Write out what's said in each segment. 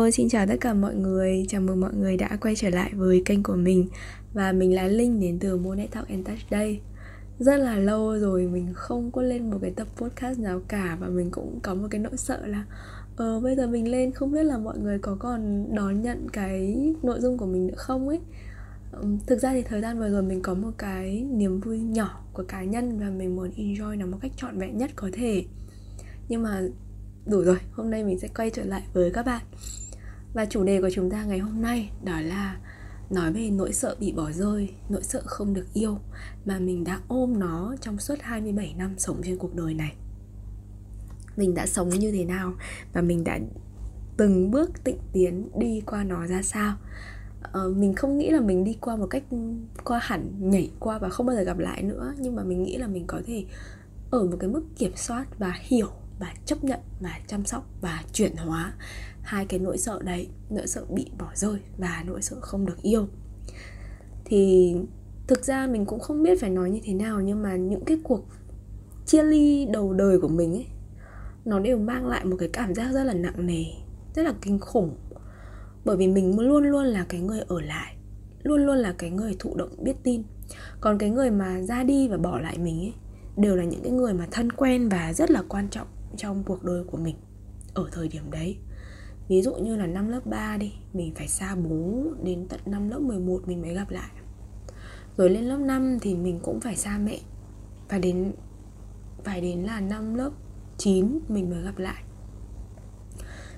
Hello, xin chào tất cả mọi người. Chào mừng mọi người đã quay trở lại với kênh của mình. Và mình là Linh đến từ Monet Talk and Touch Day Rất là lâu rồi mình không có lên một cái tập podcast nào cả Và mình cũng có một cái nỗi sợ là Ờ, bây giờ mình lên không biết là mọi người có còn đón nhận cái nội dung của mình nữa không ấy. Thực ra thì thời gian vừa rồi mình có một cái niềm vui nhỏ của cá nhân Và mình muốn enjoy nó một cách trọn vẹn nhất có thể. Nhưng mà đủ rồi hôm nay mình sẽ quay trở lại với các bạn và chủ đề của chúng ta ngày hôm nay đó là nói về nỗi sợ bị bỏ rơi nỗi sợ không được yêu mà mình đã ôm nó trong suốt 27 năm sống trên cuộc đời này. Mình đã sống như thế nào và mình đã từng bước tịnh tiến đi qua nó ra sao? Ờ, mình không nghĩ là mình đi qua một cách qua hẳn nhảy qua và không bao giờ gặp lại nữa nhưng mà mình nghĩ là mình có thể ở một cái mức kiểm soát và hiểu và chấp nhận và chăm sóc và chuyển hóa hai cái nỗi sợ đấy, nỗi sợ bị bỏ rơi và nỗi sợ không được yêu. Thì thực ra mình cũng không biết phải nói như thế nào, nhưng mà những cái cuộc chia ly đầu đời của mình ấy, nó đều mang lại một cái cảm giác rất là nặng nề, rất là kinh khủng. Bởi vì mình luôn luôn là cái người ở lại, luôn luôn là cái người thụ động biết tin. Còn cái người mà ra đi và bỏ lại mình ấy, đều là những cái người mà thân quen và rất là quan trọng trong cuộc đời của mình ở thời điểm đấy. Ví dụ như là năm lớp 3 đi Mình phải xa bố đến tận năm lớp 11 mình mới gặp lại. Rồi lên lớp 5 thì mình cũng phải xa mẹ. Và đến phải đến là năm lớp 9 mình mới gặp lại.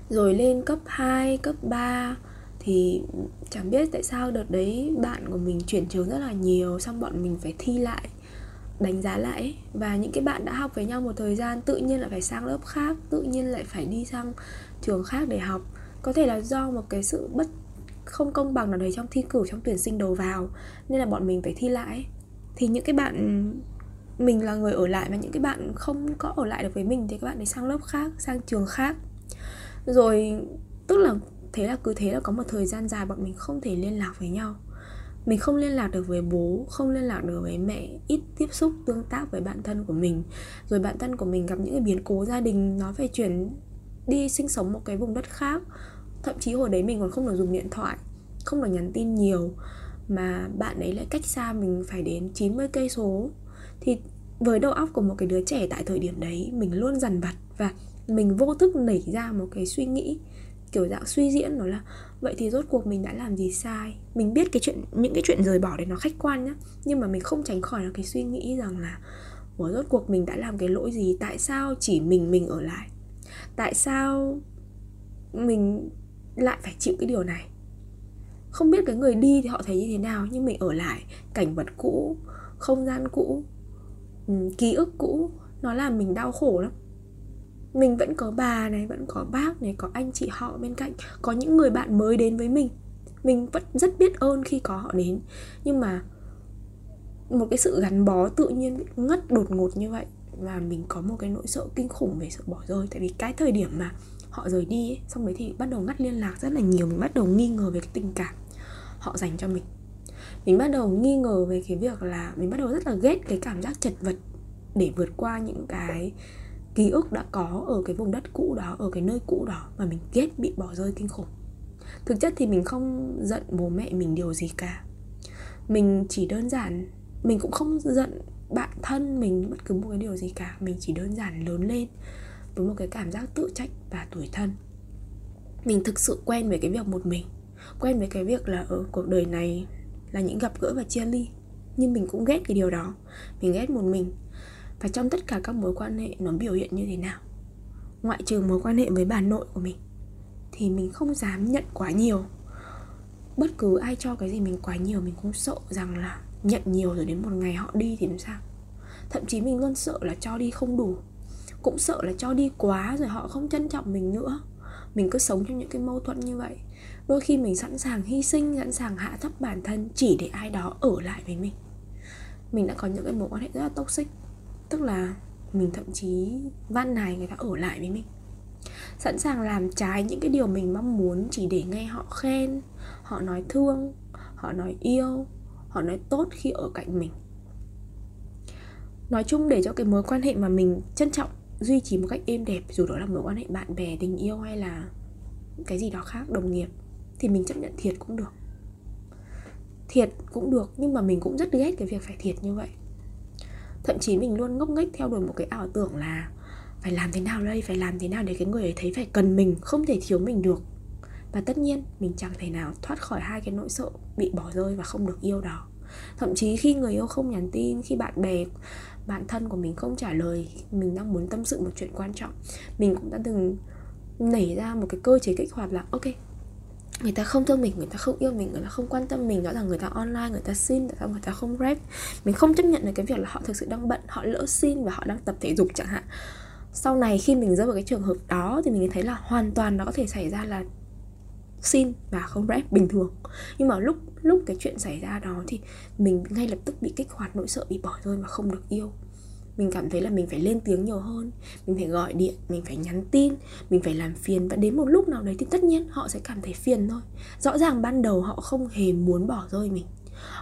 Rồi lên cấp 2, cấp 3 thì chẳng biết tại sao đợt đấy bạn của mình chuyển trường rất là nhiều xong bọn mình phải thi lại đánh giá lại. Và những cái bạn đã học với nhau một thời gian tự nhiên lại phải sang lớp khác tự nhiên lại phải đi sang trường khác để học. Có thể là do một cái sự bất, không công bằng nào đấy trong thi cử, trong tuyển sinh đầu vào, nên là bọn mình phải thi lại. Thì những cái bạn, mình là người ở lại và những cái bạn không có ở lại được với mình thì các bạn ấy sang lớp khác, sang trường khác. Rồi, tức là thế là cứ thế là có một thời gian dài bọn mình không thể liên lạc với nhau. Mình không liên lạc được với bố, không liên lạc được với mẹ, ít tiếp xúc tương tác với bạn thân của mình. Rồi bạn thân của mình gặp những cái biến cố gia đình nó phải chuyển đi sinh sống một cái vùng đất khác. Thậm chí hồi đấy mình còn không được dùng điện thoại, không được nhắn tin nhiều, mà bạn ấy lại cách xa mình phải đến 90 cây số. Thì với đầu óc của một cái đứa trẻ tại thời điểm đấy, mình luôn dằn vặt và mình vô thức nảy ra một cái suy nghĩ, kiểu dạng suy diễn đó là, vậy thì rốt cuộc mình đã làm gì sai? Mình biết cái chuyện, những cái chuyện rời bỏ đấy nó khách quan nhá, nhưng mà mình không tránh khỏi là cái suy nghĩ rằng là, Ủa, rốt cuộc mình đã làm cái lỗi gì? Tại sao chỉ mình mình ở lại? Tại sao Mình lại phải chịu cái điều này? Không biết cái người đi thì họ thấy như thế nào, Nhưng mình ở lại, Cảnh vật cũ, Không gian cũ ừ, Ký ức cũ, Nó làm mình đau khổ lắm. Mình vẫn có bà này, vẫn có bác này, có anh chị họ bên cạnh, có những người bạn mới đến với mình. Mình vẫn rất biết ơn khi có họ đến. Nhưng mà một cái sự gắn bó tự nhiên ngất đột ngột như vậy và mình có một cái nỗi sợ kinh khủng về sự bỏ rơi. Tại vì cái thời điểm mà họ rời đi ấy, xong đấy thì bắt đầu ngắt liên lạc rất là nhiều. Mình bắt đầu nghi ngờ về cái tình cảm họ dành cho mình. Mình bắt đầu nghi ngờ về cái việc là mình bắt đầu rất là ghét cái cảm giác chật vật để vượt qua những cái ký ức đã có ở cái vùng đất cũ đó ở cái nơi cũ đó mà mình ghét bị bỏ rơi kinh khủng. Thực chất thì mình không giận bố mẹ mình điều gì cả. Mình chỉ đơn giản mình cũng không giận bạn thân mình, bất cứ một cái điều gì cả, mình chỉ đơn giản lớn lên với một cái cảm giác tự trách và tuổi thân. Mình thực sự quen với cái việc một mình, quen với cái việc là ở cuộc đời này là những gặp gỡ và chia ly. Nhưng mình cũng ghét cái điều đó, mình ghét một mình. Và trong tất cả các mối quan hệ, nó biểu hiện như thế nào? Ngoại trừ mối quan hệ với bà nội của mình, thì mình không dám nhận quá nhiều. Bất cứ ai cho cái gì mình quá nhiều, mình cũng sợ rằng là nhận nhiều rồi đến một ngày họ đi thì làm sao? Thậm chí mình luôn sợ là cho đi không đủ. Cũng sợ là cho đi quá rồi họ không trân trọng mình nữa. Mình cứ sống trong những cái mâu thuẫn như vậy. Đôi khi mình sẵn sàng hy sinh, sẵn sàng hạ thấp bản thân chỉ để ai đó ở lại với mình. Mình đã có những cái mối quan hệ rất là toxic. Tức là mình thậm chí van này người ta ở lại với mình. Sẵn sàng làm trái những cái điều mình mong muốn chỉ để nghe họ khen, họ nói thương, họ nói yêu họ nói tốt khi ở cạnh mình. Nói chung để cho cái mối quan hệ mà mình trân trọng, duy trì một cách êm đẹp, dù đó là mối quan hệ bạn bè, tình yêu hay là cái gì đó khác, đồng nghiệp, thì mình chấp nhận thiệt cũng được. Thiệt cũng được, nhưng mà mình cũng rất ghét cái việc phải thiệt như vậy. Thậm chí mình luôn ngốc nghếch theo đuổi một cái ảo tưởng là phải làm thế nào đây, phải làm thế nào để cái người ấy thấy phải cần mình, không thể thiếu mình được và tất nhiên, mình chẳng thể nào thoát khỏi hai cái nỗi sợ bị bỏ rơi và không được yêu đó. Thậm chí khi người yêu không nhắn tin, khi bạn bè, bạn thân của mình không trả lời, mình đang muốn tâm sự một chuyện quan trọng, mình cũng đã từng nảy ra một cái cơ chế kích hoạt là, ok, người ta không thương mình, người ta không yêu mình, người ta không quan tâm mình đó là người ta online, người ta xin tại sao người ta không rep. Mình không chấp nhận được cái việc là họ thực sự đang bận, họ lỡ xin và họ đang tập thể dục chẳng hạn. Sau này khi mình rơi vào cái trường hợp đó thì mình thấy là hoàn toàn nó có thể xảy ra là xin và không rep bình thường. Nhưng mà lúc lúc cái chuyện xảy ra đó thì mình ngay lập tức bị kích hoạt, nỗi sợ bị bỏ rơi và không được yêu. Mình cảm thấy là mình phải lên tiếng nhiều hơn, mình phải gọi điện, mình phải nhắn tin, mình phải làm phiền và đến một lúc nào đấy thì tất nhiên họ sẽ cảm thấy phiền thôi. Rõ ràng ban đầu họ không hề muốn bỏ rơi mình.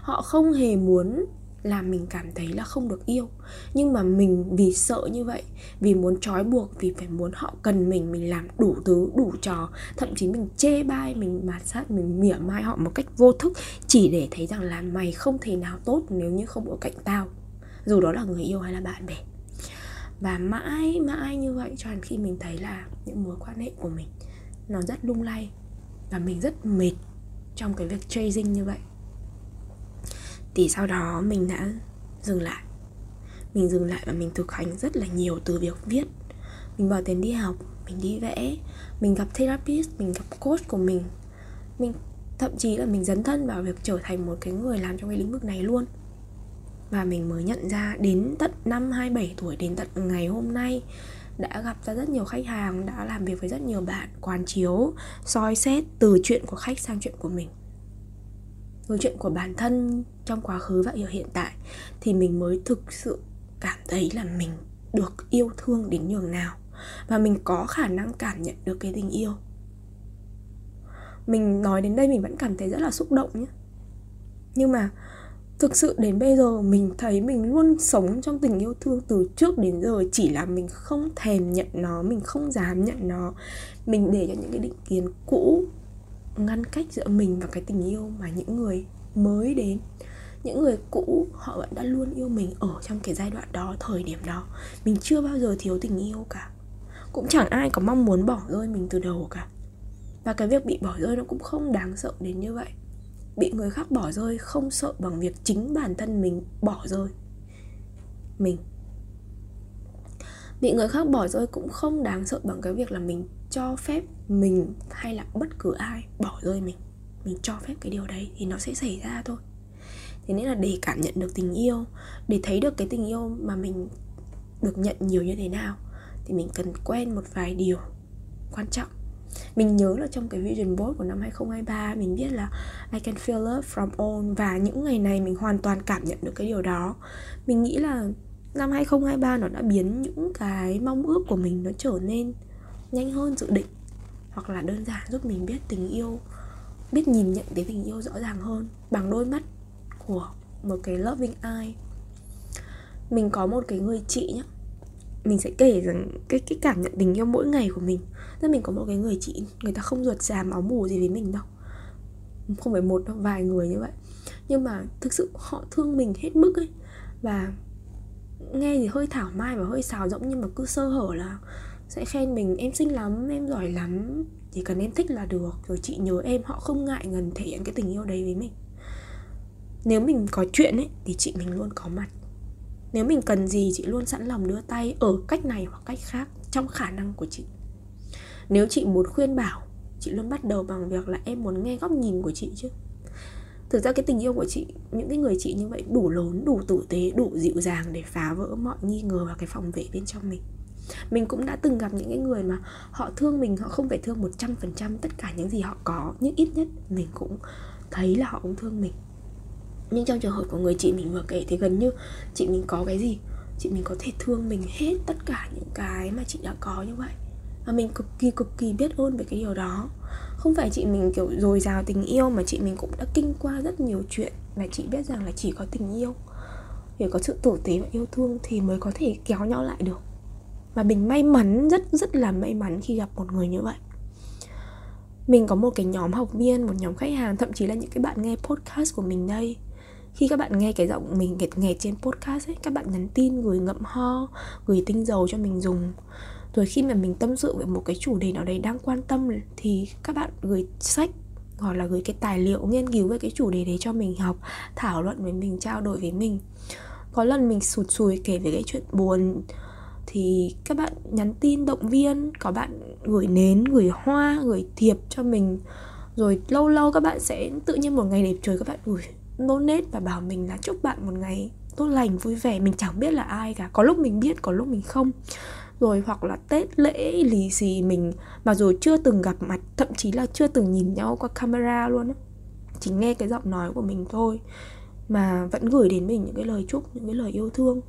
Họ không hề muốn làm mình cảm thấy là không được yêu. Nhưng mà mình vì sợ như vậy, vì muốn trói buộc, vì phải muốn họ cần mình mình làm đủ thứ, đủ trò. Thậm chí mình chê bai, mình mạt sát, mình mỉa mai họ một cách vô thức, chỉ để thấy rằng là mày không thể nào tốt nếu như không ở cạnh tao. Dù đó là người yêu hay là bạn bè. Và mãi mãi như vậy cho đến khi mình thấy là những mối quan hệ của mình nó rất lung lay và mình rất mệt trong cái việc chasing như vậy thì sau đó mình đã dừng lại. Mình dừng lại và mình thực hành rất là nhiều từ việc viết. Mình bỏ tiền đi học, mình đi vẽ, mình gặp therapist, mình gặp coach của mình. Mình, thậm chí là mình dấn thân vào việc trở thành một cái người làm trong cái lĩnh vực này luôn. Và mình mới nhận ra đến tận năm 27 tuổi, đến tận ngày hôm nay, đã gặp ra rất nhiều khách hàng, đã làm việc với rất nhiều bạn, quán chiếu, soi xét từ chuyện của khách sang chuyện của mình. Từ chuyện của bản thân trong quá khứ và ở hiện tại, thì mình mới thực sự cảm thấy là mình được yêu thương đến nhường nào. Và mình có khả năng cảm nhận được cái tình yêu. Mình nói đến đây mình vẫn cảm thấy rất là xúc động nhé. Nhưng mà thực sự đến bây giờ mình thấy mình luôn sống trong tình yêu thương từ trước đến giờ, chỉ là mình không thèm nhận nó, mình không dám nhận nó. Mình để cho những cái định kiến cũ ngăn cách giữa mình và cái tình yêu mà những người mới đến những người cũ, họ vẫn đã luôn yêu mình ở trong cái giai đoạn đó, thời điểm đó. Mình chưa bao giờ thiếu tình yêu cả. Cũng chẳng ai có mong muốn bỏ rơi mình từ đầu cả. Và cái việc bị bỏ rơi nó cũng không đáng sợ đến như vậy. Bị người khác bỏ rơi không sợ bằng việc chính bản thân mình bỏ rơi. Mình. Bị người khác bỏ rơi cũng không đáng sợ bằng cái việc là mình cho phép mình hay là bất cứ ai bỏ rơi mình. Mình cho phép cái điều đấy thì nó sẽ xảy ra thôi thế nên là để cảm nhận được tình yêu, để thấy được cái tình yêu mà mình được nhận nhiều như thế nào, thì mình cần quen một vài điều quan trọng. Mình nhớ là trong cái vision board của năm 2023 mình biết là I can feel love from all và những ngày này mình hoàn toàn cảm nhận được cái điều đó. Mình nghĩ là năm 2023 nó đã biến những cái mong ước của mình nó trở nên nhanh hơn dự định, hoặc là đơn giản giúp mình biết tình yêu, biết nhìn nhận cái tình yêu rõ ràng hơn bằng đôi mắt của một cái loving eye. Mình có một cái người chị nhá. Mình sẽ kể rằng cái cái cảm nhận tình yêu mỗi ngày của mình. Tức mình có một cái người chị, người ta không ruột già, máu mù gì với mình đâu. Không phải một đâu, vài người như vậy. Nhưng mà thực sự họ thương mình hết mức ấy. Và nghe thì hơi thảo mai và hơi xào rỗng, nhưng mà cứ sơ hở là sẽ khen mình, em xinh lắm, em giỏi lắm. Chỉ cần em thích là được. Rồi chị nhớ em, họ không ngại ngần thể hiện cái tình yêu đấy với mình nếu mình có chuyện ấy, thì chị mình luôn có mặt. Nếu mình cần gì, chị luôn sẵn lòng đưa tay ở cách này hoặc cách khác trong khả năng của chị. Nếu chị muốn khuyên bảo, chị luôn bắt đầu bằng việc là em muốn nghe góc nhìn của chị chứ. Thực ra cái tình yêu của chị, những cái người chị như vậy đủ lớn, đủ tử tế, đủ dịu dàng để phá vỡ mọi nghi ngờ và cái phòng vệ bên trong mình. Mình cũng đã từng gặp những cái người mà họ thương mình, họ không phải thương 100% tất cả những gì họ có, nhưng ít nhất mình cũng thấy là họ cũng thương mình nhưng trong trường hợp của người chị mình vừa kể thì gần như chị mình có cái gì? Chị mình có thể thương mình hết tất cả những cái mà chị đã có như vậy. Và mình cực kỳ cực kỳ biết ơn về cái điều đó. Không phải chị mình kiểu dồi dào tình yêu mà chị mình cũng đã kinh qua rất nhiều chuyện và chị biết rằng là chỉ có tình yêu. Để có sự tử tế và yêu thương thì mới có thể kéo nhau lại được. Và mình may mắn, rất rất là may mắn khi gặp một người như vậy. Mình có một cái nhóm học viên, một nhóm khách hàng, thậm chí là những cái bạn nghe podcast của mình đây khi các bạn nghe cái giọng mình nghẹt nghẹt trên podcast ấy, các bạn nhắn tin gửi ngậm ho, gửi tinh dầu cho mình dùng. Rồi khi mà mình tâm sự về một cái chủ đề nào đấy đang quan tâm thì các bạn gửi sách hoặc là gửi cái tài liệu nghiên cứu về cái chủ đề đấy cho mình học, thảo luận với mình, trao đổi với mình. Có lần mình sụt sùi kể về cái chuyện buồn thì các bạn nhắn tin động viên, có bạn gửi nến, gửi hoa, gửi thiệp cho mình. Rồi lâu lâu các bạn sẽ tự nhiên một ngày đẹp trời các bạn gửi donate và bảo mình là chúc bạn một ngày tốt lành, vui vẻ. Mình chẳng biết là ai cả. Có lúc mình biết, có lúc mình không. Rồi hoặc là tết lễ lì xì mình mà rồi chưa từng gặp mặt, thậm chí là chưa từng nhìn nhau qua camera luôn á, chỉ nghe cái giọng nói của mình thôi, mà vẫn gửi đến mình những cái lời chúc, những cái lời yêu thương.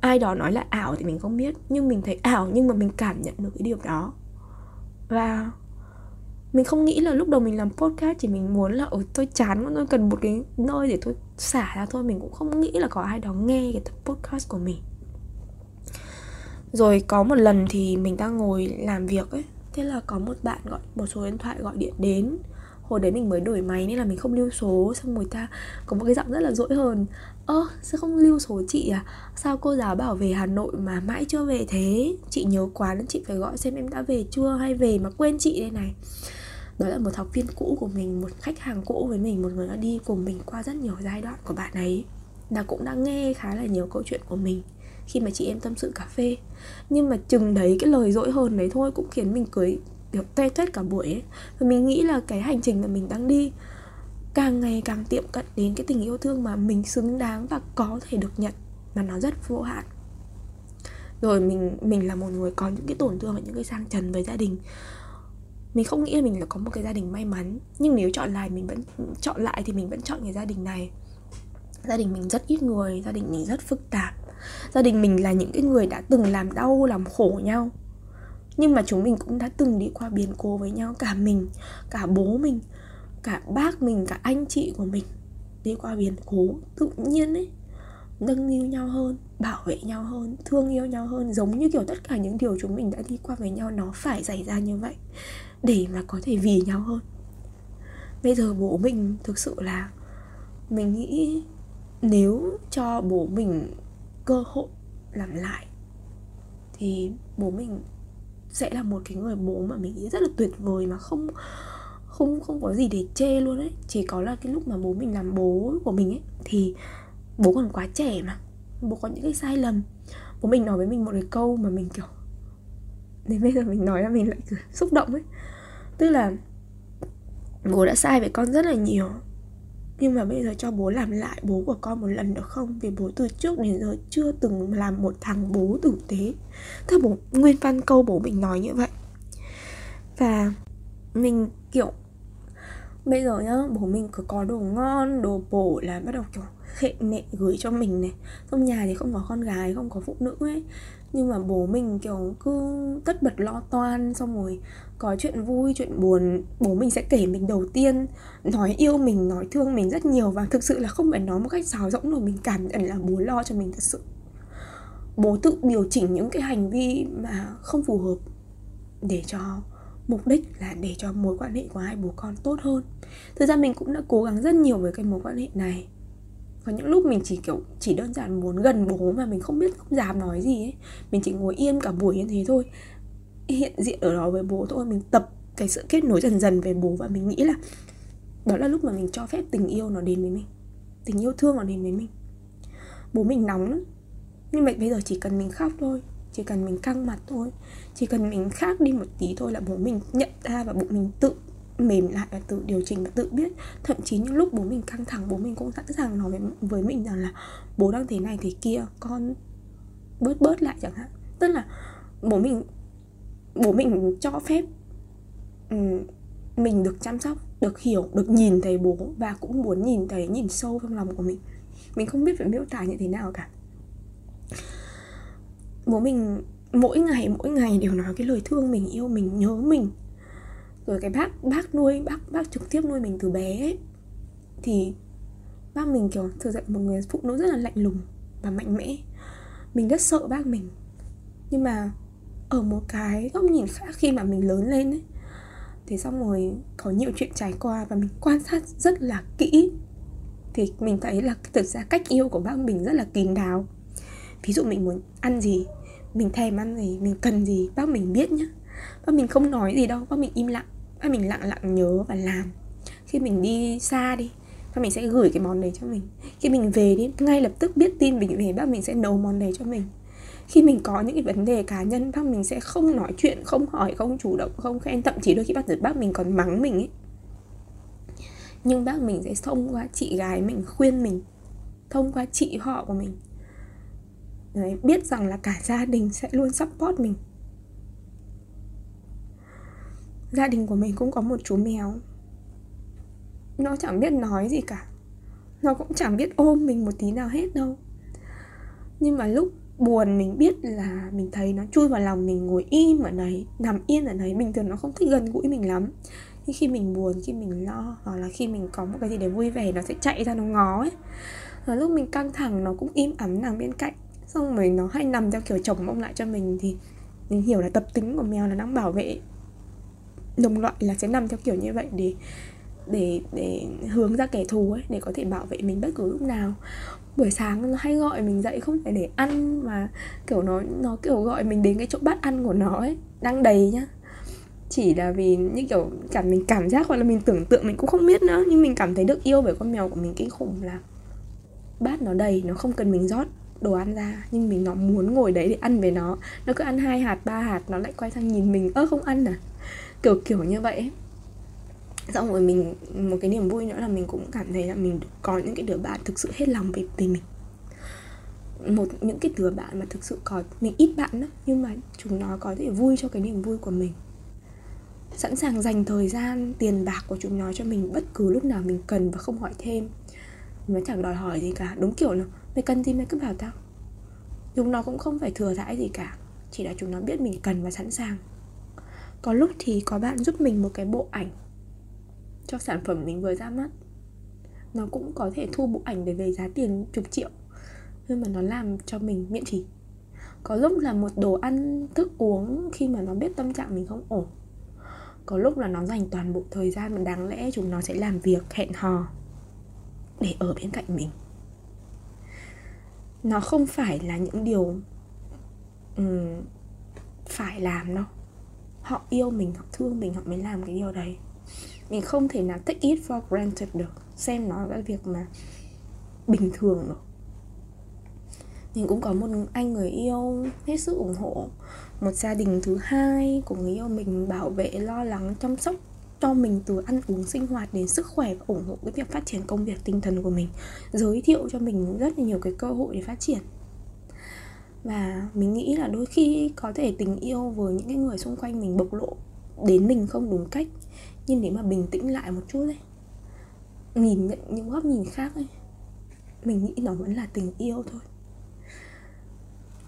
Ai đó nói là ảo thì mình không biết, nhưng mình thấy ảo nhưng mà mình cảm nhận được cái điều đó. Và mình không nghĩ là lúc đầu mình làm podcast chỉ mình muốn là, ôi, tôi chán tôi cần một cái nơi để tôi xả ra thôi. Mình cũng không nghĩ là có ai đó nghe cái podcast của mình. Rồi có một lần thì mình đang ngồi làm việc ấy, thế là có một bạn gọi, một số điện thoại gọi điện đến. Hồi đấy mình mới đổi máy nên là mình không lưu số, xong người ta có một cái giọng rất là dỗi hờn. Ơ, sao không lưu số chị à? Sao cô giáo bảo về hà nội mà mãi chưa về thế? Chị nhớ quá nên chị phải gọi xem em đã về chưa hay về mà quên chị đây này đó là một học viên cũ của mình, một khách hàng cũ với mình, một người đã đi cùng mình qua rất nhiều giai đoạn của bạn ấy và cũng đã nghe khá là nhiều câu chuyện của mình khi mà chị em tâm sự cà phê. Nhưng mà chừng đấy, cái lời dỗi hơn đấy thôi cũng khiến mình cười, kiểu, toe toét cả buổi ấy. Và mình nghĩ là cái hành trình mà mình đang đi càng ngày càng tiệm cận đến cái tình yêu thương mà mình xứng đáng và có thể được nhận mà nó rất vô hạn. Rồi mình mình là một người có những cái tổn thương và những cái sang trần với gia đình mình không nghĩ là mình là có một cái gia đình may mắn, nhưng nếu chọn lại mình vẫn, chọn lại thì mình vẫn chọn cái gia đình này. Gia đình mình rất ít người, gia đình mình rất phức tạp. Gia đình mình là những cái người đã từng làm đau, làm khổ nhau, nhưng mà chúng mình cũng đã từng đi qua biến cố với nhau, cả mình, cả bố mình, cả bác mình, cả anh chị của mình đi qua biến cố tự nhiên ấy, nâng niu nhau hơn, bảo vệ nhau hơn, thương yêu nhau hơn, giống như kiểu tất cả những điều chúng mình đã đi qua với nhau nó phải xảy ra như vậy để mà có thể vì nhau hơn. Bây giờ bố mình thực sự là mình nghĩ nếu cho bố mình cơ hội làm lại thì bố mình sẽ là một cái người bố mà mình nghĩ rất là tuyệt vời mà không không không có gì để chê luôn ấy. Chỉ có là cái lúc mà bố mình làm bố của mình ấy, thì bố còn quá trẻ mà, bố có những cái sai lầm. Bố mình nói với mình một cái câu mà mình kiểu, đến bây giờ mình nói là mình lại cứ xúc động ấy tức là bố đã sai với con rất là nhiều. Nhưng mà bây giờ cho bố làm lại bố của con một lần được không? Vì bố từ trước đến giờ chưa từng làm một thằng bố tử tế. Thế bố, nguyên văn câu bố mình nói như vậy. Và mình, kiểu, bây giờ nhá, bố mình cứ có đồ ngon, đồ bổ là bắt đầu kiểu hệ nệ gửi cho mình này. Trong nhà thì không có con gái, không có phụ nữ ấy nhưng mà bố mình, kiểu, cứ tất bật lo toan, xong rồi có chuyện vui, chuyện buồn, bố mình sẽ kể mình đầu tiên, nói yêu mình, nói thương mình rất nhiều và thực sự là không phải nói một cách sáo rỗng rồi mình cảm nhận là bố lo cho mình thật sự. Bố tự điều chỉnh những cái hành vi mà không phù hợp để cho, mục đích là để cho mối quan hệ của hai bố con tốt hơn. Thực ra mình cũng đã cố gắng rất nhiều với cái mối quan hệ này có những lúc mình chỉ, kiểu, chỉ đơn giản muốn gần bố mà mình không biết, không dám nói gì ấy. Mình chỉ ngồi yên cả buổi như thế thôi. Hiện diện ở đó với bố thôi, mình tập cái sự kết nối dần dần về bố và mình nghĩ là đó là lúc mà mình cho phép tình yêu nó đến với mình, tình yêu thương nó đến với mình. Bố mình nóng lắm. Nhưng mà bây giờ chỉ cần mình khóc thôi, chỉ cần mình căng mặt thôi, chỉ cần mình khác đi một tí thôi là bố mình nhận ra và bố mình tự mềm lại và tự điều chỉnh và tự biết. Thậm chí những lúc bố mình căng thẳng bố mình cũng sẵn sàng nói với, với mình rằng là bố đang thế này thế kia con bớt bớt lại chẳng hạn. Tức là bố mình bố mình cho phép mình được chăm sóc được hiểu được nhìn thấy bố và cũng muốn nhìn thấy nhìn sâu trong lòng của mình. Mình không biết phải miêu tả như thế nào cả. Bố mình mỗi ngày mỗi ngày đều nói cái lời thương mình yêu mình nhớ mình rồi cái bác bác nuôi bác bác trực tiếp nuôi mình từ bé ấy, thì bác mình kiểu thực dạy một người phụ nữ rất là lạnh lùng và mạnh mẽ. Mình rất sợ bác mình. Nhưng mà ở một cái góc nhìn khác khi mà mình lớn lên ấy thì xong rồi có nhiều chuyện trải qua và mình quan sát rất là kỹ. Thì mình thấy là thực ra cách yêu của bác mình rất là kín đáo. Ví dụ mình muốn ăn gì mình thèm ăn gì mình cần gì bác mình biết nhá. Bác mình không nói gì đâu bác mình im lặng bác mình lặng lặng nhớ và làm. Khi mình đi xa đi và mình sẽ gửi cái món đấy cho mình. Khi mình về đi ngay lập tức biết tin mình về bác mình sẽ nấu món đấy cho mình. Khi mình có những cái vấn đề cá nhân bác mình sẽ không nói chuyện không hỏi không chủ động không khen. Thậm chí đôi khi bác bác mình còn mắng mình ấy. Nhưng bác mình sẽ thông qua chị gái mình khuyên mình thông qua chị họ của mình. Đấy, biết rằng là cả gia đình sẽ luôn support mình gia đình của mình cũng có một chú mèo. Nó chẳng biết nói gì cả. Nó cũng chẳng biết ôm mình một tí nào hết đâu. Nhưng mà lúc buồn mình biết là mình thấy nó chui vào lòng mình, ngồi im ở đấy, nằm yên ở đấy, bình thường nó không thích gần gũi mình lắm. Nhưng khi mình buồn, khi mình lo, hoặc là khi mình có một cái gì để vui vẻ, nó sẽ chạy ra nó ngó ấy. Và lúc mình căng thẳng, nó cũng im ắng nằm bên cạnh. Xong rồi nó hay nằm theo kiểu chồng mông lại cho mình thì mình hiểu là tập tính của mèo là đang bảo vệ đồng loại là sẽ nằm theo kiểu như vậy để để để hướng ra kẻ thù ấy, để có thể bảo vệ mình bất cứ lúc nào. Buổi sáng nó hay gọi mình dậy không phải để ăn mà kiểu nó nó kiểu gọi mình đến cái chỗ bát ăn của nó ấy, đang đầy nhá. Chỉ là vì như kiểu cảm mình cảm giác hoặc là mình tưởng tượng mình cũng không biết nữa, nhưng mình cảm thấy được yêu bởi con mèo của mình kinh khủng là bát nó đầy, nó không cần mình rót đồ ăn ra, nhưng mình nó muốn ngồi đấy để ăn với nó. Nó cứ ăn hai hạt, ba hạt, nó lại quay sang nhìn mình, ơ không ăn à? Kiểu kiểu như vậy xong rồi mình một cái niềm vui nữa là mình cũng cảm thấy là mình có những cái đứa bạn thực sự hết lòng về, về mình. Một những cái đứa bạn mà thực sự có mình ít bạn đó nhưng mà chúng nó có thể vui cho cái niềm vui của mình. Sẵn sàng dành thời gian tiền bạc của chúng nó cho mình bất cứ lúc nào mình cần và không hỏi thêm. Nó chẳng đòi hỏi gì cả đúng kiểu là mày cần gì mày cứ bảo tao. Chúng nó cũng không phải thừa thãi gì cả chỉ là chúng nó biết mình cần và sẵn sàng có lúc thì có bạn giúp mình một cái bộ ảnh cho sản phẩm mình vừa ra mắt. Nó cũng có thể thu bộ ảnh để về giá tiền chục triệu nhưng mà nó làm cho mình miễn phí. Có lúc là một đồ ăn thức uống khi mà nó biết tâm trạng mình không ổn. Có lúc là nó dành toàn bộ thời gian mà đáng lẽ chúng nó sẽ làm việc hẹn hò để ở bên cạnh mình. Nó không phải là những điều um, phải làm đâu họ yêu mình, họ thương mình, họ mới làm cái điều đấy. Mình không thể nào take it for granted được, xem nó là việc mà bình thường được. Mình cũng có một anh người yêu hết sức ủng hộ. Một gia đình thứ hai của người yêu mình bảo vệ, lo lắng, chăm sóc cho mình từ ăn uống, sinh hoạt đến sức khỏe và ủng hộ cái việc phát triển công việc tinh thần của mình. Giới thiệu cho mình rất là nhiều cái cơ hội để phát triển và mình nghĩ là đôi khi có thể tình yêu với những cái người xung quanh mình bộc lộ đến mình không đúng cách. Nhưng nếu mà bình tĩnh lại một chút ấy, nhìn nhận những góc nhìn khác ấy, mình nghĩ nó vẫn là tình yêu thôi.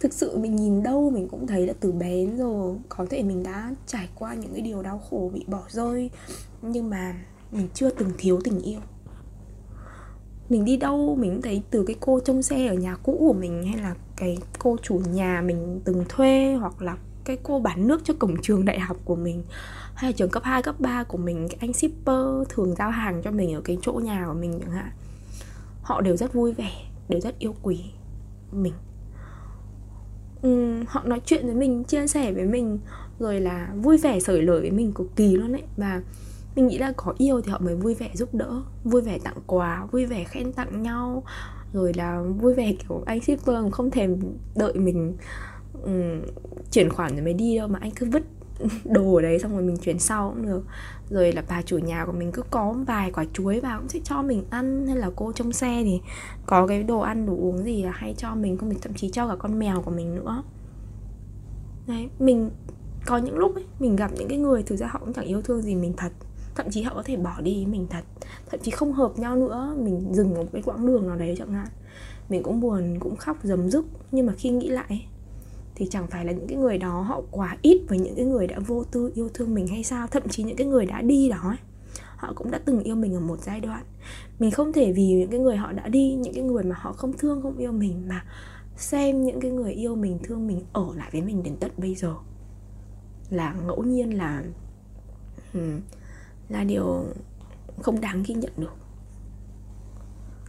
Thực sự mình nhìn đâu mình cũng thấy là từ bé đến giờ có thể mình đã trải qua những cái điều đau khổ, bị bỏ rơi. Nhưng mà mình chưa từng thiếu tình yêu. Mình đi đâu mình cũng thấy từ cái cô trông xe ở nhà cũ của mình hay là cái cô chủ nhà mình từng thuê hoặc là cái cô bán nước cho cổng trường đại học của mình hay là trường cấp 2, cấp 3 của mình cái anh shipper thường giao hàng cho mình ở cái chỗ nhà của mình chẳng hạn. Họ đều rất vui vẻ đều rất yêu quý mình. Ừ, họ nói chuyện với mình chia sẻ với mình rồi là vui vẻ sởi lời với mình cực kỳ luôn đấy và mình nghĩ là có yêu thì họ mới vui vẻ giúp đỡ vui vẻ tặng quà vui vẻ khen tặng nhau rồi là vui vẻ kiểu anh shipper không thèm đợi mình um, chuyển khoản rồi mới đi đâu mà anh cứ vứt đồ ở đấy xong rồi mình chuyển sau cũng được. Rồi là bà chủ nhà của mình cứ có vài quả chuối vào cũng sẽ cho mình ăn hay là cô trong xe thì có cái đồ ăn đồ uống gì là hay cho mình không mình thậm chí cho cả con mèo của mình nữa. Đấy mình có những lúc ấy mình gặp những cái người thực ra họ cũng chẳng yêu thương gì mình thật thậm chí họ có thể bỏ đi mình thật. Thậm chí không hợp nhau nữa mình dừng một cái quãng đường nào đấy chẳng hạn. Mình cũng buồn cũng khóc dầm dứt nhưng mà khi nghĩ lại thì chẳng phải là những cái người đó họ quá ít với những cái người đã vô tư yêu thương mình hay sao? Thậm chí những cái người đã đi đó ấy, họ cũng đã từng yêu mình ở một giai đoạn. Mình không thể vì những cái người họ đã đi những cái người mà họ không thương không yêu mình mà xem những cái người yêu mình thương mình ở lại với mình đến tận bây giờ. Là ngẫu nhiên là là điều không đáng ghi nhận được.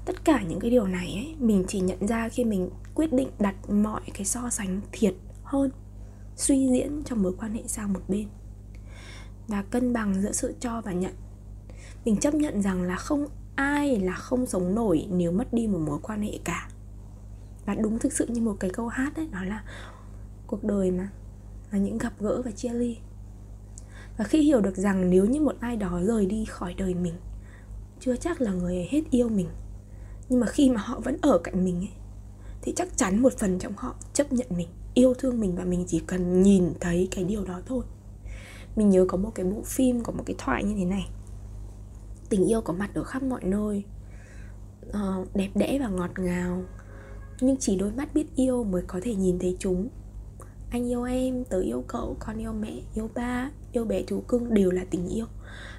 Tất cả những cái điều này ấy, mình chỉ nhận ra khi mình quyết định đặt mọi cái so sánh thiệt hơn, suy diễn trong mối quan hệ sang một bên. Và cân bằng giữa sự cho và nhận. Mình chấp nhận rằng là không ai là không sống nổi nếu mất đi một mối quan hệ cả. Và đúng thực sự như một cái câu hát ấy đó là, cuộc đời mà, là những gặp gỡ và chia ly và khi hiểu được rằng nếu như một ai đó rời đi khỏi đời mình chưa chắc là người ấy hết yêu mình. Nhưng mà khi mà họ vẫn ở cạnh mình ấy thì chắc chắn một phần trong họ chấp nhận mình yêu thương mình và mình chỉ cần nhìn thấy cái điều đó thôi. Mình nhớ có một cái bộ phim có một cái thoại như thế này. Tình yêu có mặt ở khắp mọi nơi uh, đẹp đẽ và ngọt ngào nhưng chỉ đôi mắt biết yêu mới có thể nhìn thấy chúng. Anh yêu em tớ yêu cậu con yêu mẹ yêu ba yêu bé thú cưng đều là tình yêu.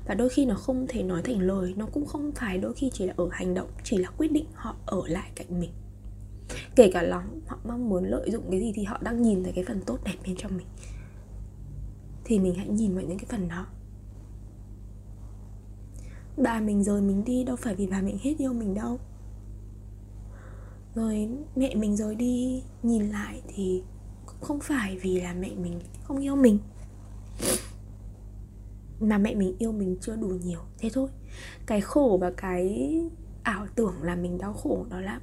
Và đôi khi nó không thể nói thành lời, nó cũng không phải đôi khi chỉ là ở hành động, chỉ là quyết định họ ở lại cạnh mình. Kể cả lòng họ mong muốn lợi dụng cái gì thì họ đang nhìn thấy cái phần tốt đẹp bên trong mình. Thì mình hãy nhìn vào những cái phần đó. Bà mình rời mình đi đâu phải vì bà mình hết yêu mình đâu. Rồi mẹ mình rời đi, nhìn lại thì cũng không phải vì là mẹ mình không yêu mình mà mẹ mình yêu mình chưa đủ nhiều. Thế thôi. Cái khổ và cái ảo tưởng là mình đau khổ đó là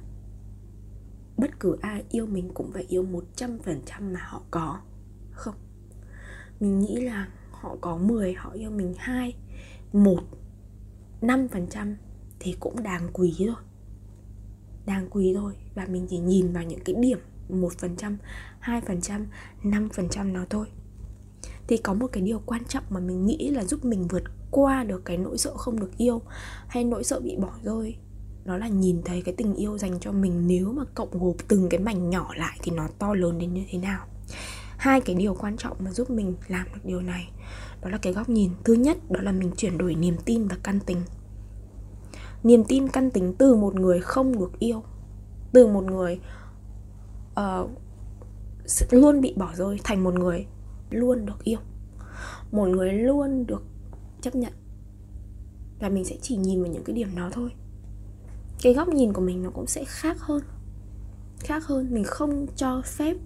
bất cứ ai yêu mình cũng phải yêu một trăm phần trăm mà họ có, không? Mình nghĩ là họ có 10 họ yêu mình hai, một, năm phần trăm thì cũng đáng quý rồi đáng quý thôi. Và mình chỉ nhìn vào những cái điểm một phần trăm, hai phần trăm, năm phần trăm nó thôi thì có một cái điều quan trọng mà mình nghĩ là giúp mình vượt qua được cái nỗi sợ không được yêu hay nỗi sợ bị bỏ rơi đó là nhìn thấy cái tình yêu dành cho mình nếu mà cộng gộp từng cái mảnh nhỏ lại thì nó to lớn đến như thế nào. Hai cái điều quan trọng mà giúp mình làm được điều này đó là cái góc nhìn. Thứ nhất đó là mình chuyển đổi niềm tin và căn tính. Niềm tin căn tính từ một người không được yêu từ một người uh, luôn bị bỏ rơi thành một người luôn được yêu. Một người luôn được chấp nhận và mình sẽ chỉ nhìn vào những cái điểm đó thôi. Cái góc nhìn của mình nó cũng sẽ khác hơn. Khác hơn, mình không cho phép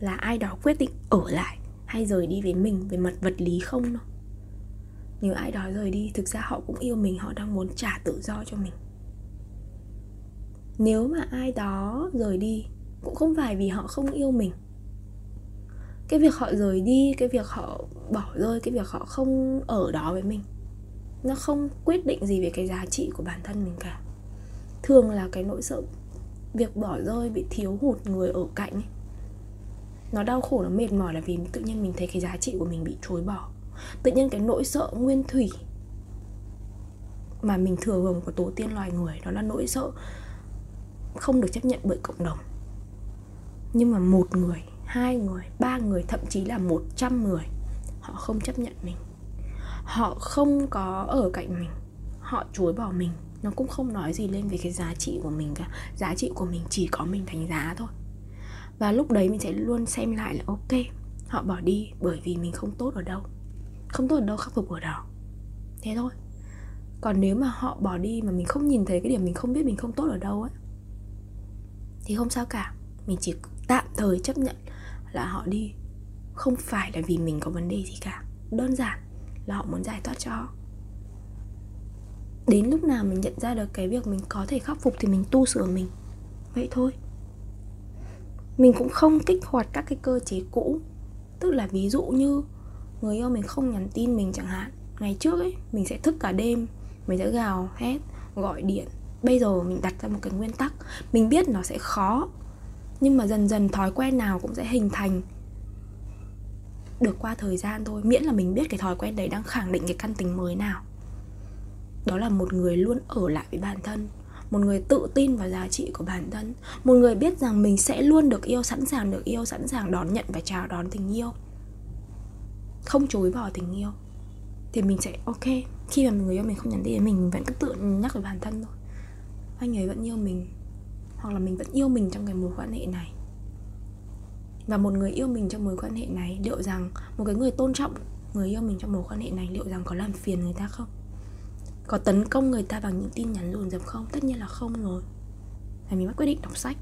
là ai đó quyết định ở lại hay rời đi với mình về mặt vật lý không đâu. Nếu ai đó rời đi, thực ra họ cũng yêu mình, họ đang muốn trả tự do cho mình. Nếu mà ai đó rời đi, cũng không phải vì họ không yêu mình cái việc họ rời đi, cái việc họ bỏ rơi, cái việc họ không ở đó với mình, nó không quyết định gì về cái giá trị của bản thân mình cả. Thường là cái nỗi sợ việc bỏ rơi, bị thiếu hụt người ở cạnh ấy, nó đau khổ, nó mệt mỏi là vì tự nhiên mình thấy cái giá trị của mình bị chối bỏ. Tự nhiên cái nỗi sợ nguyên thủy mà mình thừa hưởng của tổ tiên loài người, đó là nỗi sợ không được chấp nhận bởi cộng đồng. Nhưng mà một người hai người, ba người, thậm chí là một trăm người, họ không chấp nhận mình. Họ không có ở cạnh mình. Họ chối bỏ mình. Nó cũng không nói gì lên về cái giá trị của mình cả. Giá trị của mình chỉ có mình đánh giá thôi. Và lúc đấy mình sẽ luôn xem lại là ok, họ bỏ đi bởi vì mình không tốt ở đâu. Không tốt ở đâu khắc phục ở đó. Thế thôi. Còn nếu mà họ bỏ đi mà mình không nhìn thấy cái điểm mình không biết mình không tốt ở đâu ấy thì không sao cả. Mình chỉ tạm thời chấp nhận là họ đi. Không phải là vì mình có vấn đề gì cả. Đơn giản là họ muốn giải thoát cho đến lúc nào mình nhận ra được cái việc mình có thể khắc phục thì mình tu sửa mình. Vậy thôi. Mình cũng không kích hoạt các cái cơ chế cũ. Tức là ví dụ như người yêu mình không nhắn tin mình chẳng hạn. Ngày trước ấy, mình sẽ thức cả đêm, mình sẽ gào hét, gọi điện. Bây giờ mình đặt ra một cái nguyên tắc. Mình biết nó sẽ khó nhưng mà dần dần thói quen nào cũng sẽ hình thành. Được qua thời gian thôi, miễn là mình biết cái thói quen đấy đang khẳng định cái căn tính mới nào. Đó là một người luôn ở lại với bản thân, một người tự tin vào giá trị của bản thân, một người biết rằng mình sẽ luôn được yêu, sẵn sàng được yêu, sẵn sàng đón nhận và chào đón tình yêu. Không chối bỏ tình yêu, thì mình sẽ ok. Khi mà người yêu, mình không nhắn tin đến mình mình vẫn cứ tự nhắc về bản thân thôi. Anh ấy vẫn yêu mình hoặc là mình vẫn yêu mình trong cái mối quan hệ này. Và một người yêu mình trong mối quan hệ này, liệu rằng một cái người tôn trọng người yêu mình trong mối quan hệ này, liệu rằng có làm phiền người ta không? Có tấn công người ta bằng những tin nhắn dồn dập không? Tất nhiên là không rồi. Và mình bắt quyết định đọc sách,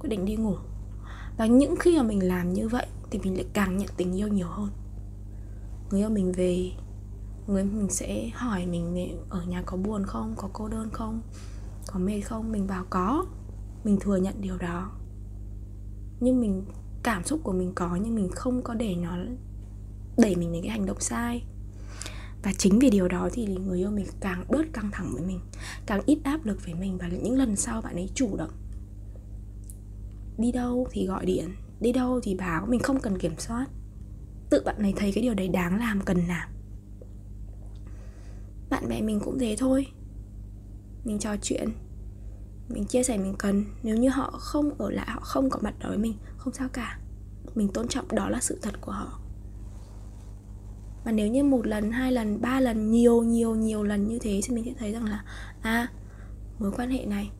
quyết định đi ngủ. Và những khi mà mình làm như vậy thì mình lại càng nhận tình yêu nhiều hơn. Người yêu mình về, người mình sẽ hỏi mình ở nhà có buồn không? Có cô đơn không? Có mệt không? Mình bảo, có mình thừa nhận điều đó. Nhưng mình, cảm xúc của mình có nhưng mình không có để nó đẩy mình đến cái hành động sai. Và chính vì điều đó thì người yêu mình càng bớt căng thẳng với mình, càng ít áp lực với mình. Và những lần sau bạn ấy chủ động đi đâu? thì gọi điện. Đi đâu? thì báo. Mình không cần kiểm soát. Tự bạn này thấy cái điều đấy đáng làm, cần làm. Bạn bè mình cũng thế thôi. Mình trò chuyện mình chia sẻ mình cần. Nếu như họ không ở lại, họ không có mặt đối với mình, không sao cả. Mình tôn trọng đó là sự thật của họ. Và nếu như một lần, hai lần, ba lần, nhiều nhiều nhiều lần như thế thì mình sẽ thấy rằng là à mối quan hệ này,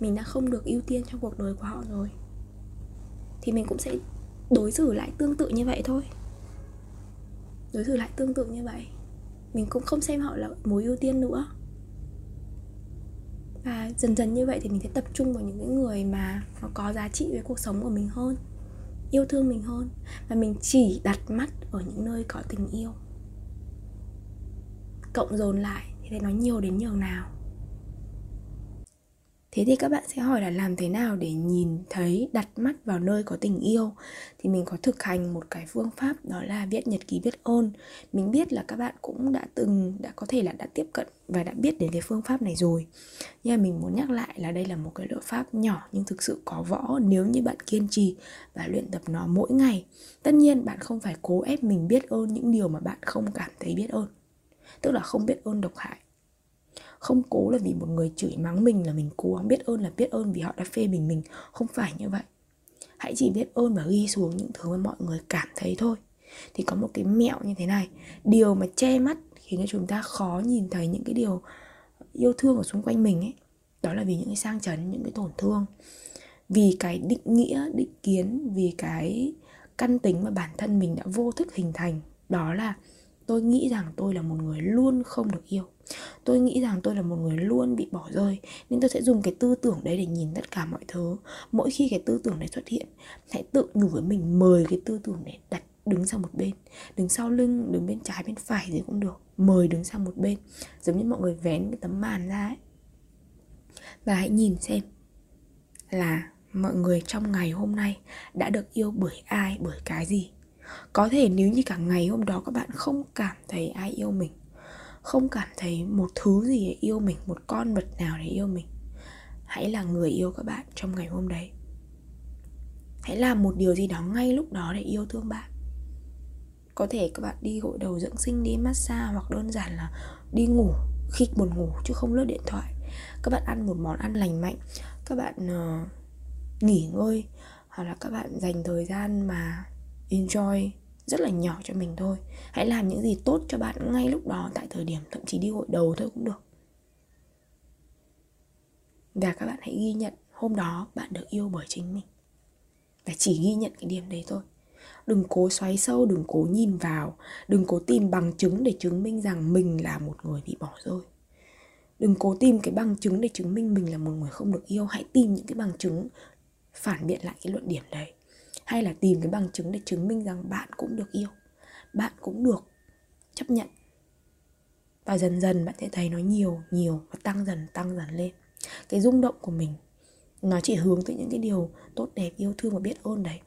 mình đã không được ưu tiên trong cuộc đời của họ rồi. Thì mình cũng sẽ đối xử lại tương tự như vậy thôi. Đối xử lại tương tự như vậy. Mình cũng không xem họ là mối ưu tiên nữa và dần dần như vậy thì mình sẽ tập trung vào những cái người mà nó có giá trị với cuộc sống của mình hơn, yêu thương mình hơn. Và mình chỉ đặt mắt ở những nơi có tình yêu. Cộng dồn lại thì thấy nó nhiều đến nhường nào thế thì các bạn sẽ hỏi là làm thế nào để nhìn thấy, đặt mắt vào nơi có tình yêu? Thì mình có thực hành một cái phương pháp đó là viết nhật ký biết ơn mình biết là các bạn cũng đã từng, đã có thể là đã tiếp cận và đã biết đến cái phương pháp này rồi. Nhưng mà mình muốn nhắc lại là đây là một cái liệu pháp nhỏ nhưng thực sự có võ nếu như bạn kiên trì và luyện tập nó mỗi ngày. Tất nhiên bạn không phải cố ép mình biết ơn những điều mà bạn không cảm thấy biết ơn tức là không biết ơn độc hại không cố là vì một người chửi mắng mình là mình cố gắng biết ơn là biết ơn vì họ đã phê bình mình. Không phải như vậy. Hãy chỉ biết ơn và ghi xuống những thứ mà mọi người cảm thấy thôi. Thì có một cái mẹo như thế này. Điều mà che mắt khiến cho chúng ta khó nhìn thấy những cái điều yêu thương ở xung quanh mình ấy, đó là vì những cái sang chấn, những cái tổn thương. Vì cái định nghĩa, định kiến, vì cái căn tính mà bản thân mình đã vô thức hình thành. Đó là tôi nghĩ rằng tôi là một người luôn không được yêu. Tôi nghĩ rằng tôi là một người luôn bị bỏ rơi, nên tôi sẽ dùng cái tư tưởng đấy để nhìn tất cả mọi thứ. Mỗi khi cái tư tưởng này xuất hiện, hãy tự nhủ với mình mời cái tư tưởng này đặt đứng sang một bên. Đứng sau lưng, đứng bên trái, bên phải gì cũng được, mời đứng sang một bên. Giống như mọi người vén cái tấm màn ra ấy. Và hãy nhìn xem là mọi người trong ngày hôm nay đã được yêu bởi ai, bởi cái gì có thể nếu như cả ngày hôm đó các bạn không cảm thấy ai yêu mình không cảm thấy một thứ gì để yêu mình một con vật nào để yêu mình hãy là người yêu các bạn trong ngày hôm đấy. Hãy làm một điều gì đó ngay lúc đó để yêu thương bạn. Có thể các bạn đi gội đầu dưỡng sinh đi massage hoặc đơn giản là đi ngủ khi buồn ngủ chứ không lướt điện thoại. Các bạn ăn một món ăn lành mạnh các bạn uh, nghỉ ngơi hoặc là các bạn dành thời gian mà enjoy rất là nhỏ cho mình thôi. Hãy làm những gì tốt cho bạn ngay lúc đó, tại thời điểm, thậm chí đi hội đầu thôi cũng được. Và các bạn hãy ghi nhận, hôm đó bạn được yêu bởi chính mình. Và chỉ ghi nhận cái điểm đấy thôi. Đừng cố xoáy sâu, đừng cố nhìn vào, đừng cố tìm bằng chứng để chứng minh rằng mình là một người bị bỏ rơi. Đừng cố tìm cái bằng chứng để chứng minh mình là một người không được yêu. Hãy tìm những cái bằng chứng phản biện lại cái luận điểm đấy hay là tìm cái bằng chứng để chứng minh rằng bạn cũng được yêu, bạn cũng được chấp nhận. Và dần dần bạn sẽ thấy nó nhiều nhiều và tăng dần tăng dần lên. Cái rung động của mình, nó chỉ hướng tới những cái điều tốt, đẹp, yêu thương và biết ơn đấy.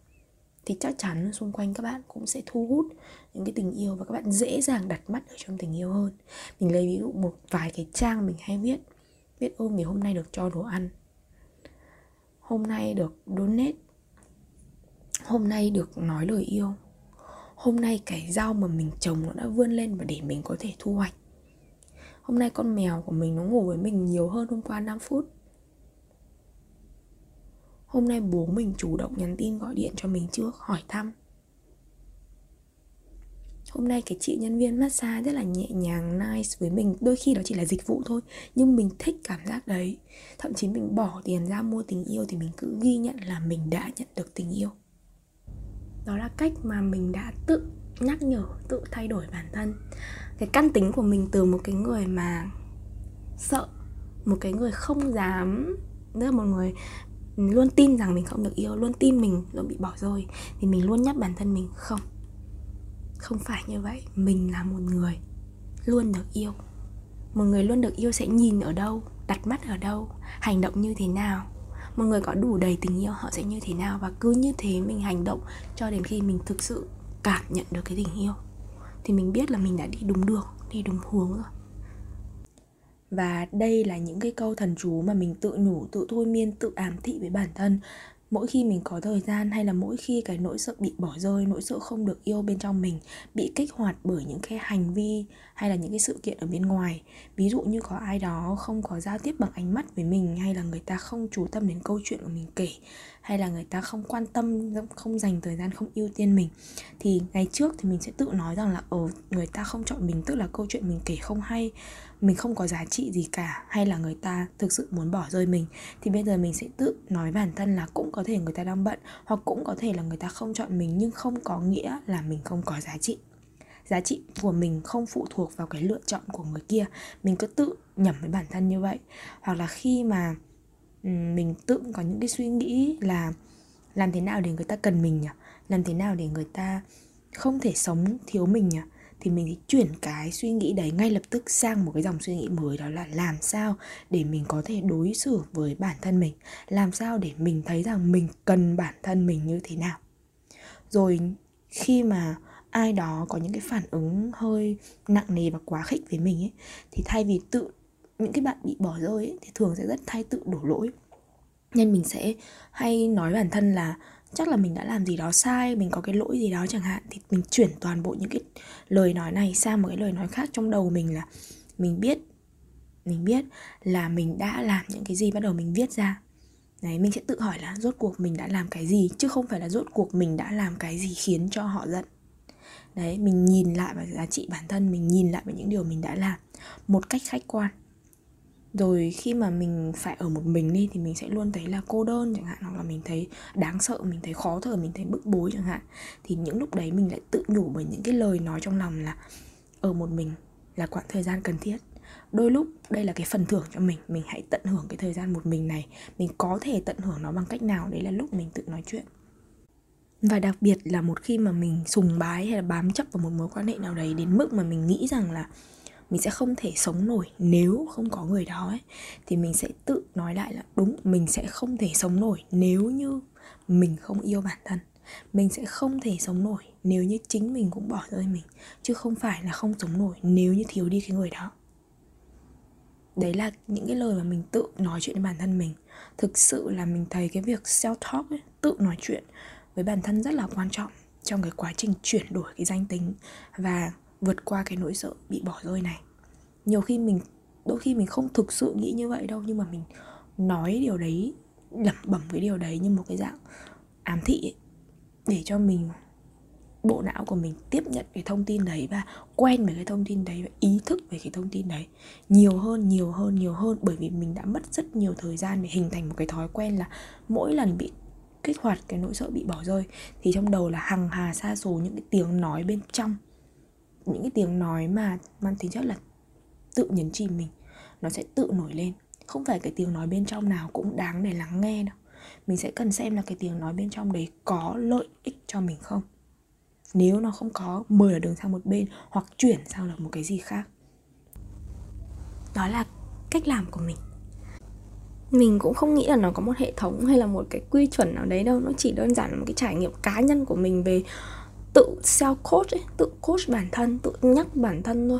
Thì chắc chắn xung quanh các bạn cũng sẽ thu hút những cái tình yêu và các bạn dễ dàng đặt mắt ở trong tình yêu hơn. Mình lấy ví dụ một vài cái trang mình hay viết. Biết ơn vì hôm nay được cho đồ ăn. Hôm nay được donate hôm nay được nói lời yêu. Hôm nay cái rau mà mình trồng nó đã vươn lên và để mình có thể thu hoạch. Hôm nay con mèo của mình nó ngủ với mình nhiều hơn hôm qua 5 phút. Hôm nay bố mình chủ động nhắn tin gọi điện cho mình trước, hỏi thăm. Hôm nay cái chị nhân viên massage rất là nhẹ nhàng, nice với mình. Đôi khi đó chỉ là dịch vụ thôi, nhưng mình thích cảm giác đấy. Thậm chí mình bỏ tiền ra mua tình yêu thì mình cứ ghi nhận là mình đã nhận được tình yêu đó là cách mà mình đã tự nhắc nhở, tự thay đổi bản thân. Cái căn tính của mình từ một cái người mà sợ, một cái người không dám, tức là một người luôn tin rằng mình không được yêu, luôn tin mình luôn bị bỏ rơi thì mình luôn nhắc bản thân mình không. Không phải như vậy, mình là một người luôn được yêu. Một người luôn được yêu sẽ nhìn ở đâu, đặt mắt ở đâu, hành động như thế nào một người có đủ đầy tình yêu, họ sẽ như thế nào? Và cứ như thế mình hành động cho đến khi mình thực sự cảm nhận được cái tình yêu. Thì mình biết là mình đã đi đúng đường, đi đúng hướng rồi. Và đây là những cái câu thần chú mà mình tự nhủ, tự thôi miên, tự ám thị với bản thân mỗi khi mình có thời gian hay là mỗi khi cái nỗi sợ bị bỏ rơi, nỗi sợ không được yêu bên trong mình bị kích hoạt bởi những cái hành vi hay là những cái sự kiện ở bên ngoài. Ví dụ như có ai đó không có giao tiếp bằng ánh mắt với mình hay là người ta không chú tâm đến câu chuyện của mình kể hay là người ta không quan tâm không dành thời gian không ưu tiên mình thì ngày trước thì mình sẽ tự nói rằng là ở ờ, người ta không chọn mình tức là câu chuyện mình kể không hay mình không có giá trị gì cả hay là người ta thực sự muốn bỏ rơi mình. Thì bây giờ mình sẽ tự nói bản thân là cũng có thể người ta đang bận hoặc cũng có thể là người ta không chọn mình nhưng không có nghĩa là mình không có giá trị. Giá trị của mình không phụ thuộc vào cái lựa chọn của người kia. Mình cứ tự nhẩm với bản thân như vậy. Hoặc là khi mà mình tự có những cái suy nghĩ là làm thế nào để người ta cần mình nhỉ? Làm thế nào để người ta không thể sống thiếu mình nhỉ? Thì mình chuyển cái suy nghĩ đấy ngay lập tức sang một cái dòng suy nghĩ mới, đó là làm sao để mình có thể đối xử với bản thân mình? Làm sao để mình thấy rằng mình cần bản thân mình như thế nào? Rồi khi mà ai đó có những cái phản ứng hơi nặng nề và quá khích với mình ấy, thì thay vì tự những cái bạn bị bỏ rơi ấy, thì thường sẽ rất thay tự đổ lỗi. Nên mình sẽ hay nói bản thân là chắc là mình đã làm gì đó sai mình có cái lỗi gì đó chẳng hạn. Thì mình chuyển toàn bộ những cái lời nói này sang một cái lời nói khác trong đầu mình là mình biết mình biết là mình đã làm những cái gì bắt đầu mình viết ra. Đấy, mình sẽ tự hỏi là rốt cuộc mình đã làm cái gì Chứ không phải là rốt cuộc mình đã làm cái gì khiến cho họ giận. Đấy, mình nhìn lại vào giá trị bản thân Mình nhìn lại vào những điều mình đã làm Một cách khách quan rồi khi mà mình phải ở một mình đi thì mình sẽ luôn thấy là cô đơn chẳng hạn, hoặc là mình thấy đáng sợ, mình thấy khó thở, mình thấy bức bối chẳng hạn. Thì những lúc đấy mình lại tự nhủ bởi những cái lời nói trong lòng là ở một mình là quãng thời gian cần thiết. Đôi lúc đây là cái phần thưởng cho mình mình hãy tận hưởng cái thời gian một mình này. Mình có thể tận hưởng nó bằng cách nào? Đấy là lúc mình tự nói chuyện. Và đặc biệt là một khi mà mình sùng bái hay là bám chấp vào một mối quan hệ nào đấy đến mức mà mình nghĩ rằng là mình sẽ không thể sống nổi nếu không có người đó ấy. Thì mình sẽ tự nói lại là đúng mình sẽ không thể sống nổi nếu như mình không yêu bản thân. Mình sẽ không thể sống nổi nếu như chính mình cũng bỏ rơi mình chứ không phải là không sống nổi nếu như thiếu đi cái người đó. Đấy là những cái lời mà mình tự nói chuyện với bản thân mình. Thực sự là mình thấy cái việc self talk ấy, tự nói chuyện với bản thân rất là quan trọng trong cái quá trình chuyển đổi cái danh tính. Và vượt qua cái nỗi sợ bị bỏ rơi này. Nhiều khi mình đôi khi mình không thực sự nghĩ như vậy đâu nhưng mà mình nói điều đấy lẩm bẩm cái điều đấy như một cái dạng ám thị ấy, để cho mình bộ não của mình tiếp nhận cái thông tin đấy và quen với cái thông tin đấy và ý thức về cái thông tin đấy nhiều hơn nhiều hơn nhiều hơn. Bởi vì mình đã mất rất nhiều thời gian để hình thành một cái thói quen là mỗi lần bị kích hoạt cái nỗi sợ bị bỏ rơi thì trong đầu là hằng hà xa số những cái tiếng nói bên trong những cái tiếng nói mà mang tính chất là tự nhấn chìm mình, nó sẽ tự nổi lên. Không phải cái tiếng nói bên trong nào cũng đáng để lắng nghe đâu. Mình sẽ cần xem là cái tiếng nói bên trong đấy có lợi ích cho mình không. Nếu nó không có, mời ở đường sang một bên hoặc chuyển sang là một cái gì khác. Đó là cách làm của mình. Mình cũng không nghĩ là nó có một hệ thống hay là một cái quy chuẩn nào đấy đâu. Nó chỉ đơn giản là một cái trải nghiệm cá nhân của mình về tự self coach ấy, tự coach bản thân tự nhắc bản thân thôi.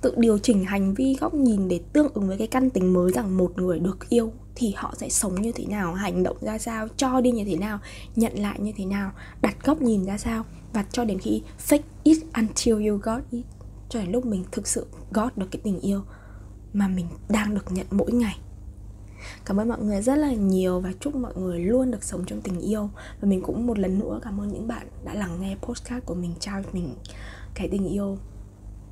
Tự điều chỉnh hành vi góc nhìn để tương ứng với cái căn tính mới rằng một người được yêu thì họ sẽ sống như thế nào hành động ra sao cho đi như thế nào nhận lại như thế nào đặt góc nhìn ra sao. Và cho đến khi fake it until you got it. Cho đến lúc mình thực sự got được cái tình yêu mà mình đang được nhận mỗi ngày. Cảm ơn mọi người rất là nhiều và chúc mọi người luôn được sống trong tình yêu. Và mình cũng một lần nữa cảm ơn những bạn đã lắng nghe postcard của mình, trao cho mình cái tình yêu.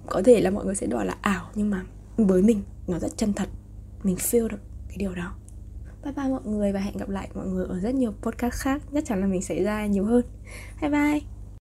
Có thể là mọi người sẽ đòi là, ảo, nhưng mà với mình, nó rất chân thật. Mình feel được cái điều đó. Bye bye mọi người và hẹn gặp lại mọi người ở rất nhiều podcast khác. Chắc chắn là mình sẽ ra nhiều hơn. Bye bye!